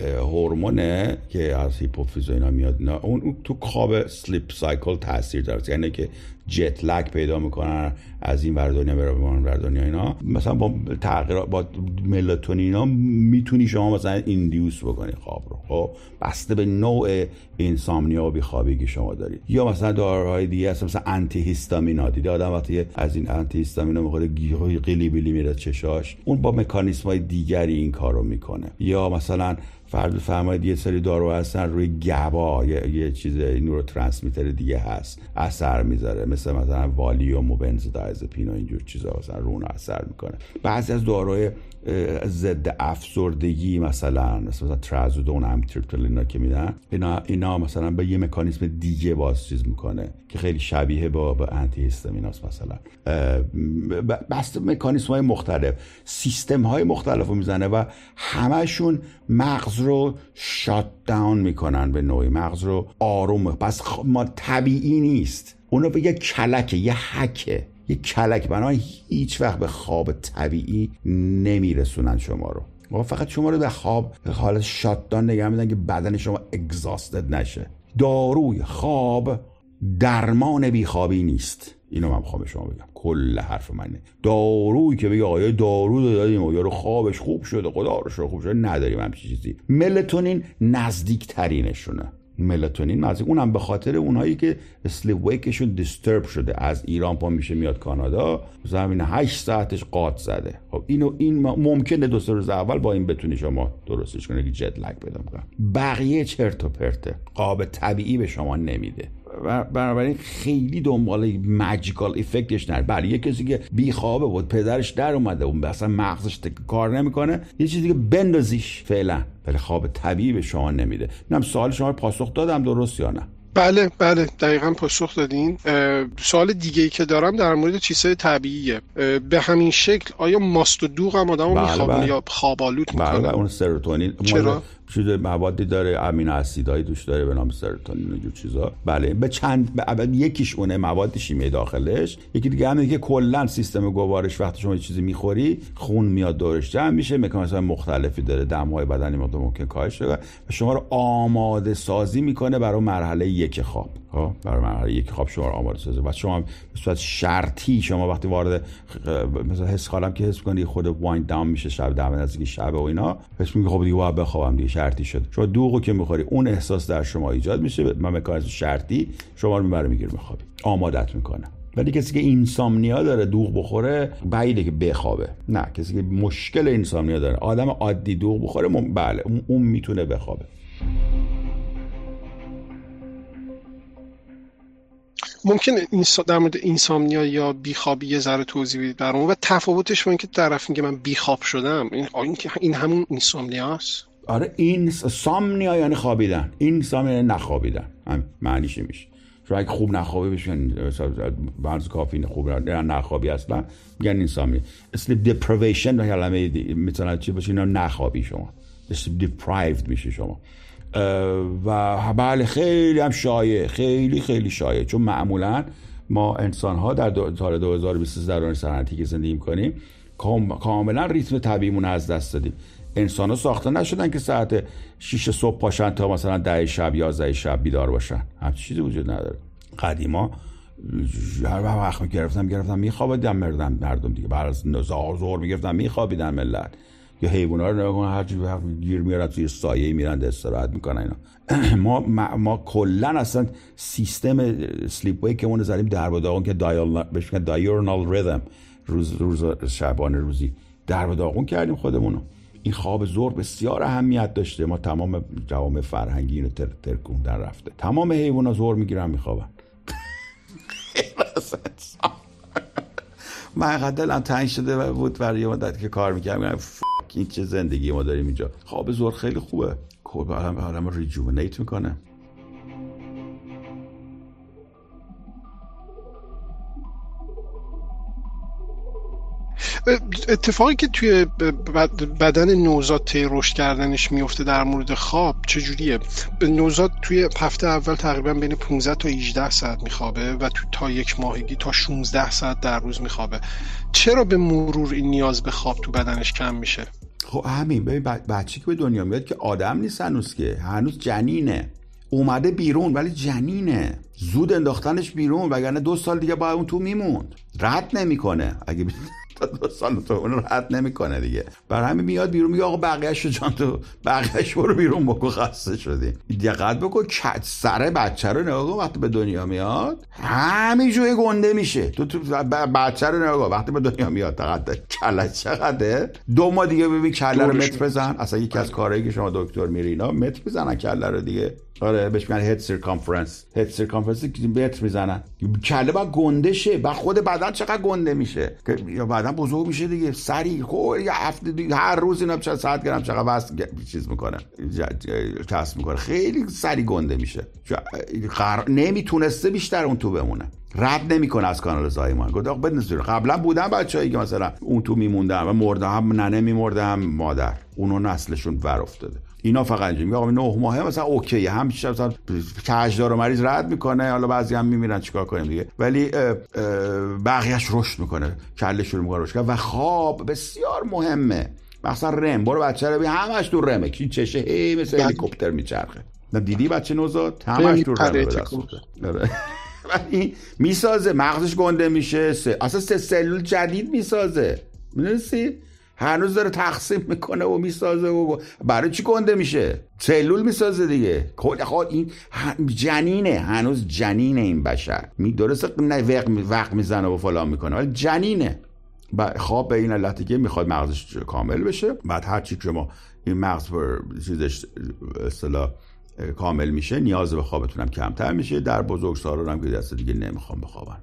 هورمونه که از هیپوفیز اینا میاد اون تو خواب sleep cycle تاثیر داره. یعنی که jet lag پیدا می‌کنن از این ور دنیا بره اون ور دنیا اینا. مثلا با تغییر با ملاتونین می‌تونی شما مثلا induce بکنی خواب رو. خب؟ بسته به نوع insomnia و بیخوابی که شما دارید یا مثلا داروهای دیگه هست مثلا آنتی هیستامینا دیده آدم وقتی از این آنتی هیستامینا می‌خوره گیاهی قیلی ویلی میره چشاش. اون با مکانیسم های دیگری این کارو می‌کنه. یا مثلا فرض فرمایید یه سری دارو هستن روی گبا یه, یه چیز نورو ترانسمیتر دیگه هست اثر می‌ذاره مثل مثلا والیوم و بنزودایزپین و اینجور چیزا مثلا رون اثر می‌کنه. بعضی از داروهای ضد افسردگی مثلا مثلا, ترازودون هم اینا که میدن. اینا اینا مثلا به یه مکانیزم دیگه باز چیز می‌کنه که خیلی شبیه با, با انتی هیستامیناس مثلا. بست مکانیزم های مختلف سیستم های مختلف رو می‌زنه و همشون مغز رو شات داون می‌کنن به نوعی. مغز رو آروم پس ما طبیعی نیست. اونو به یه کلکه یه حکه. یه کلک بنای هیچ وقت به خواب طبیعی نمیرسونن شما رو. و فقط شما رو به خواب به حالت شاتدان نگه میدن که بدن شما اگزاستد نشه. داروی خواب درمان بیخوابی نیست. اینو من می‌خوام شما بگم. کل حرف منه. دارویی که بگه آیا دارو دادیم و رو خوابش خوب شده؟ خدا رو خوب شده. نداریم همچین چیزی. ملتونین نزدیک ترینشونه ملاتونین نزدیک اونم به خاطر اونایی که اسلیپ ویکشون دیسترب شده. از ایران پا میشه میاد کانادا. زمین 8 ساعتش قات زده. خب اینو این ممکنه دو سه روز اول با این بتونی شما درستش کنی که جت لگ کنی. بقیه چرت و پرته. قاب طبیعی به شما نمیده. بنابراین خیلی دنبال ماجیکال افکتش نره. بله یه کسی که بیخوابه بود پدرش در اومده اون اصلا مغزش کار نمی‌کنه یه چیزی که بندازیش فعلا. ولی خواب طبیعی به شما نمیده. اینم سوال شما پاسخ دادم درست یا نه؟ بله بله دقیقا پاسخ دادین. سوال دیگه ای که دارم در مورد چیزهای طبیعیه. به همین شکل آیا ماست و دوغ هم آدم بله میخوابونه بله. یا خوابالود می‌کنه؟ بله اون سروتونین. چرا؟ چیز موادی داره امین اسیدایی توش داره به نام سروتونین و چیزا. بله به چند به یکیش اونه مواد شیمیایی داخلش. یکی دیگه همینه که کلا سیستم گوارش وقتی شما یه چیزی می‌خوری خون میاد دورش جمع میشه مکانیزم مختلفی داره دمهای بدنی ممکن کاهش و شما رو آماده سازی می‌کنه برای مرحله یک خواب. ها برای مرحله یک خواب شما آماده سازی و شما به صورت شرطی شما وقتی وارد مثلا حس خالم که حس کنی خود وایند داون میشه شب در نزدیک شب و اینا. حس میگه خب دیگه بخوابم دیگه شرطی شد. شما دوغو که می‌خوری اون احساس در شما ایجاد میشه. من مکانیزم شرطی شما رو می‌بره می‌گیره میخوابی. آمادت می‌کنه. ولی کسی که اینسامنیا داره دوغ بخوره بعیده که بخوابه. نه کسی که مشکل اینسامنیا داره. آدم عادی دوغ بخوره بله اون می‌تونه بخوابه. ممکن این در مورد insomnia یا بیخوابی یه ذره توضیح بدید برامون و تفاوتش با اینکه طرف میگه من بیخواب شدم. این این, این همون insomnia ست آره این somnia یعنی خوابیدن. insomnia یعنی نخوابیدن. معنیش میشه. چون اگه خوب نخوابی بشن بعض کافی خوب نخوابی اصلا میگن insomnia. sleep deprivation کلمه می‌تونه چی باشه؟ اینا نخوابی شما. اسلیپ deprived میشه شما. و بله خیلی هم شایع خیلی خیلی شایع. چون معمولا ما انسان ها در سال 2023 در دوران صنعتی که زندگی می‌کنیم کاملا ریتم طبیعیمون از دست دادیم. انسان ها ساخته نشدن که ساعت 6 صبح پاشن تا مثلا ده شب 11 شب بیدار باشن. همچین چیزی وجود نداره. قدیما هر وقت می‌گرفتم گرفتم میخوابیدم مردم مردم دیگه. بعد از زار زور می‌گرفتم میخوابیدن ملت. یا حیونا رو نگاه هر چی گیر میارن توی سایه میرن استراحت می‌کنن اینا. [clears throat] ما ما, ما کلا اصلا سیستم سلیپ که اون زدیم در داغون که دایال بهش دایورنال ریتم روز روز شبانه روزی. در داغون کردیم خودمونو. این خواب زور بسیار اهمیت داشته. ما تمام جوامع فرهنگی اینو تر ترکوندن رفته. تمام حیونا زور می‌گیرن میخوابن. [laughs] من قدر دلم تنگ شده بود برای مدت که کار می‌کردم. این چه زندگی ما داریم اینجا. خواب زور خیلی خوبه. خوب آدم ریجوونیت می‌کنه. اتفاقی که توی بدن نوزاد طی رشد کردنش میفته در مورد خواب چجوریه؟ نوزاد توی هفته اول تقریبا بین 15 تا 18 ساعت میخوابه و تو تا یک ماهگی تا 16 ساعت در روز میخوابه. چرا به مرور این نیاز به خواب تو بدنش کم میشه؟ خب همین ببین بچه که به دنیا میاد که آدم نیست هنوز که. هنوز جنینه. اومده بیرون ولی جنینه. زود انداختنش بیرون وگرنه دو سال دیگه باید اون تو میموند. رد نمی‌کنه. اگه دو سال تو اون رد نمی‌کنه دیگه. برای همین میاد بیرون میگه آقا بقیه‌شو جان تو بقیه‌ش برو بیرون بکن خسته شدی. دقت بکن سر بچه رو نگاه وقتی به دنیا میاد همینجوری گنده میشه. تو تو بچه رو نگاه وقتی به دنیا میاد فقط کله چقدره؟ دو ماه دیگه ببین کله رو متر بزن. اصلا یکی از کارهایی که شما دکتر میرینا متر بزنن کله رو دیگه. آره بهش میگن هد سرکامفرنس هد سرکامفرنس که متر می‌زنن. کله با گنده شه. با خود بدن چقدر گنده میشه؟ یا بعدا بزرگ میشه دیگه. سری. خب یه هفته دیگه هر روز اینا چند ساعت گرم چقدر واسه چیز می‌کنه. کسب می‌کنه. خیلی سری گنده میشه. نمی‌تونسته بیشتر اون تو بمونه. رد نمی‌کنه از کانال زایمان گفت آقا قبلا بودن بچه‌ای که مثلا اون تو میموندن و مرده هم ننه میمرده هم مادر. اونو نسلشون ور افتاده. اینا فقط میگه آقا نه ماهه مثلا اوکی هم مثلا کجدار مریض رد می‌کنه. حالا بعضی هم میمیرن چیکار کنیم دیگه. ولی بقیهش رشد می‌کنه. کله شروع می‌کنه رشد و خواب بسیار مهمه. مثلا رم. برو بچه رو همش تو رمه. کی چشه؟ هی مثل بله. هلیکوپتر میچرخه. دیدی بچه نوزاد؟ همش تو رمه این می‌سازه. مغزش گنده میشه. اصلا سه سلول جدید می‌سازه. می‌دونستی؟ هنوز داره تقسیم می‌کنه و می‌سازه و برای چی گنده میشه؟ سلول می‌سازه دیگه. کل خود این جنینه. هنوز جنینه این بشر. می درسته وقت می‌زنه و فلان می‌کنه ولی جنینه. خواب به این علتی که می‌خواد مغزش کامل بشه. بعد هر چی که ما این مغز چیزش اصطلاح کامل میشه نیاز به خوابتون هم کمتر میشه. در بزرگ هم که دست دیگه نمی‌خوام بخوابن.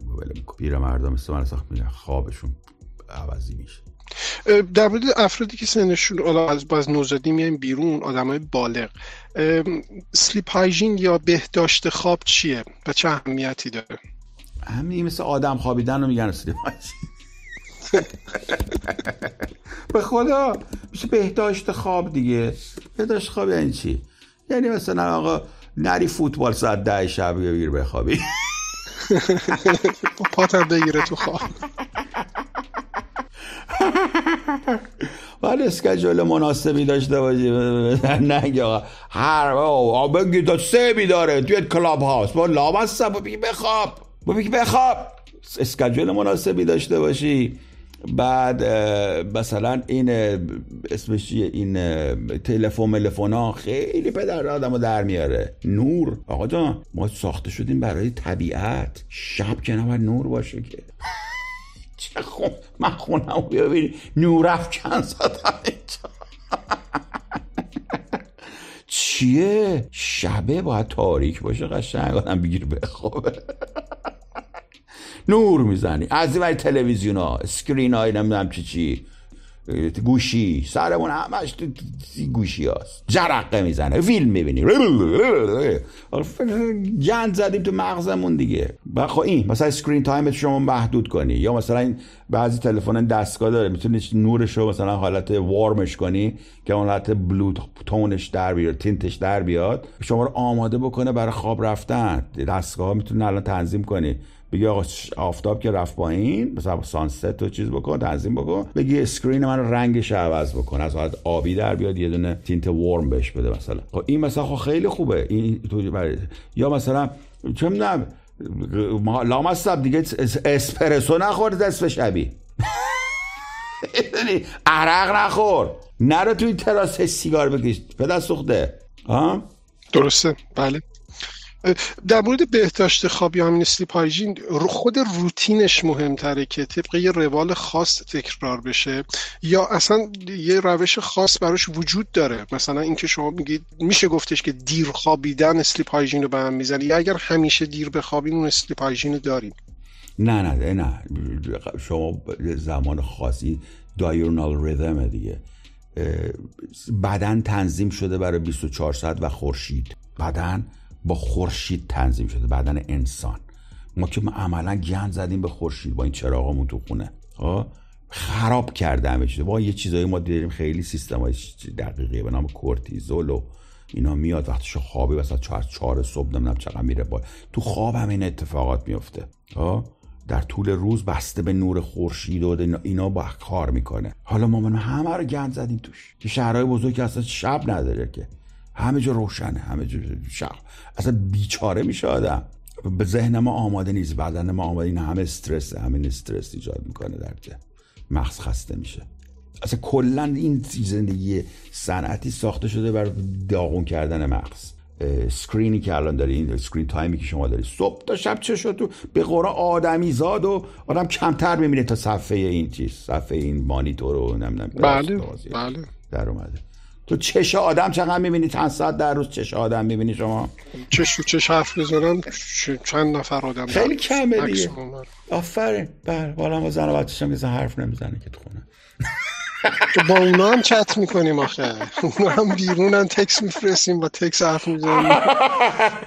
پیر مردم مثل سخت خوابشون عوضی میشه. در مورد افرادی که سنشون حالا از باز نوزادی میایم بیرون آدمای بالغ. sleep hygiene یا بهداشت خواب چیه و چه اهمیتی داره؟ همین مثل آدم خوابیدن رو میگن sleep hygiene [laughs] به خدا میشه بهداشت خواب دیگه. بهداشت خواب یعنی چی؟ یعنی مثلا آقا نری فوتبال ساعت ده شب بگیر بخوابی. [laughs] پاتر بگیره تو خواب. باید اسکجول مناسبی داشته باشی. [laughs] نه آقا هر آقا بگی تا سه بیداره توی کلاب هاست با لام هستم بگی بخواب. بگی بخواب. اسکجول مناسبی داشته باشی. بعد مثلا این اسمش این تلفن ملفون ها خیلی پدر آدم رو در میاره. نور. آقا جان ما ساخته شدیم برای طبیعت. شب که نباید نور باشه که. [laughs] چه خون من خونم ببینی. نورف کن زدم [laughs] چیه؟ شبه باید تاریک باشه قشنگ آدم بگیر بخوابه. [laughs] نور می‌زنی. از این تلویزیون ها screen های نمی‌دونم چی چی. گوشی. سرمون همش گوشی هاست. جرقه می‌زنه. فیلم می‌بینی. گند زدیم تو مغزمون دیگه. خب این مثلا screen time ت شما محدود کنی. یا مثلا این بعضی تلفن دستگاه داره می‌تونی نورش رو مثلا حالت warm ش کنی که اون حالت blue tone ش در بیاد tint ش در بیاد. شما رو آماده بکنه برای خواب رفتن. دستگاه ها می‌تونی الان تنظیم کنی. بگی آقا آفتاب که رفت پایین مثلا sunset و چیز بکن تنظیم بکن. بگی screen من رنگش عوض بکن از حالت آبی در بیاد یه دونه tint warm بهش بده مثلا. خب این مثلا خب خیلی خوبه. این یا مثلا چه می‌دونم لامصب دیگه اسپرسو نخور دست شبی. عرق نخور. نرو توی تراس سیگار بکش. پدر سوخته. درسته. بله. در مورد بهداشت خواب یا همین sleep hygiene خود روتینش مهمتره که طبق یه روال خاص تکرار بشه. یا اصلا یه روش خاص براش وجود داره. مثلا اینکه شما میگید میشه گفتش که دیر خوابیدن sleep hygiene رو به هم می‌زنه. یا اگر همیشه دیر بخوابیم اون sleep hygiene رو داریم. نه نه نه شما زمان خاصی diurnal rhythm دیگه. بدن تنظیم شده برای 24 ساعت و خورشید. بدن با خورشید تنظیم شده بدن انسان. ما که ما عملا گند زدیم به خورشید با این چراغمون تو خونه. خب؟ خراب کرده همه چیز با یه چیزایی ما دیدیم خیلی سیستم های دقیقه به نام کورتیزول و اینا میاد. وقتی شو خوابی مثلا چهار چهار صبح نمی‌دونم چقدر میره با تو خواب هم این اتفاقات میفته خب؟ در طول روز بسته به نور خورشید و اینا با کار می‌کنه. حالا ما من همه رو گند زدیم توش. که شهرهای بزرگ اصلا شب نداره که. همه جا روشنه همه جا شب اصلا بیچاره میشه آدم. به ذهن ما آماده نیست بدن ما آماده این همه استرس همین استرس ایجاد می‌کنه در که مغز خسته میشه. اصلا کلا این زندگی صنعتی ساخته شده بر داغون کردن مغز. screen ی که الان داری این screen time ی که شما داری. صبح تا شب چه شد تو؟ به قرآن آدمی زاد و آدم کمتر می‌بینه تا صفحه این چیز صفحه این مانیتور رو نمی‌دونم بله بله. در اومده. تو چش آدم چقدر می‌بینی؟ چند ساعت در روز چش آدم می‌بینی شما؟ چش چش حرف بزنم چند نفر آدم خیلی کمه دیگه. آفرین. بله بالا ما زن و بچه‌ش هم حرف نمی‌زنه که تو خونه. با اونا هم چت می‌کنیم آخه. اونا هم بیرونن تکس میفرستیم با تکس حرف می‌زنیم.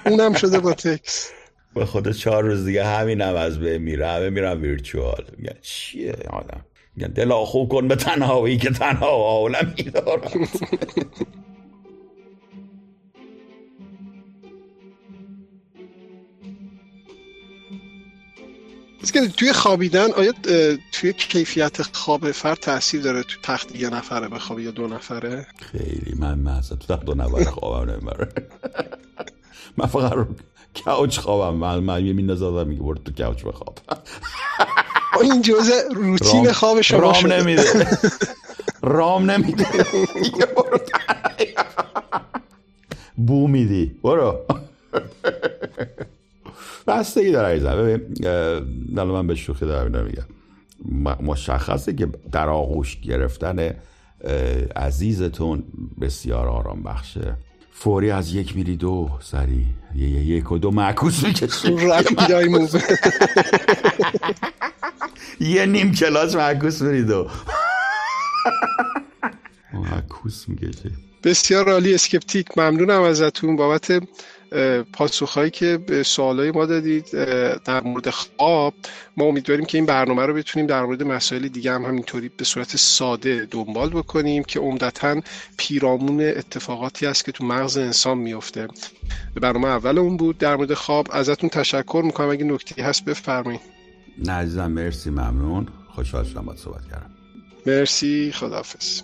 اونم شده با تکس. به خود چهار روز دیگه همین هم از به میره. همه میرن ویرچوال میگن چیه آدم؟ میگن دل خوب کن به تنهایی که تنها عالمی دارد. که توی خوابیدن آیا توی کیفیت خواب فرد تاثیر داره تو تخت یه نفره بخوابه یا دو نفره؟ خیلی من مثلا تو تخت دو نفره خوابم نمی‌بره. من فقط رو کوچ خوابم. من من یه میندازم میگه برد تو کوچ بخواب. این جزء روتین خواب شما رام نمیده. رام نمیده. بو میدی. برو. بستگی داره عزیزم. ببین من به شوخی دارم میگم. مشخصه که در آغوش گرفتن عزیزتون بسیار آرام بخشه فوری از یک میری دو سری. یه یک و دو معکوس می‌کشی. [laughs] یه نیم کلاس معکوس میری دو. [laughs] معکوس می‌کشی. بسیار عالی اسکپتیک. ممنونم ازتون. بابت پاسخهایی که به سوالای ما دادید در مورد خواب ما امیدواریم که این برنامه رو بتونیم در مورد مسائل دیگه هم همینطوری به صورت ساده دنبال بکنیم که عمدتا پیرامون اتفاقاتی است که تو مغز انسان میفته برنامه اول اون بود در مورد خواب. ازتون تشکر می‌کنم. اگه نکته هست بفرمایید. نه عزیزم مرسی ممنون. خوشحال شدم باید صحبت کردم. مرسی. خداحافظ.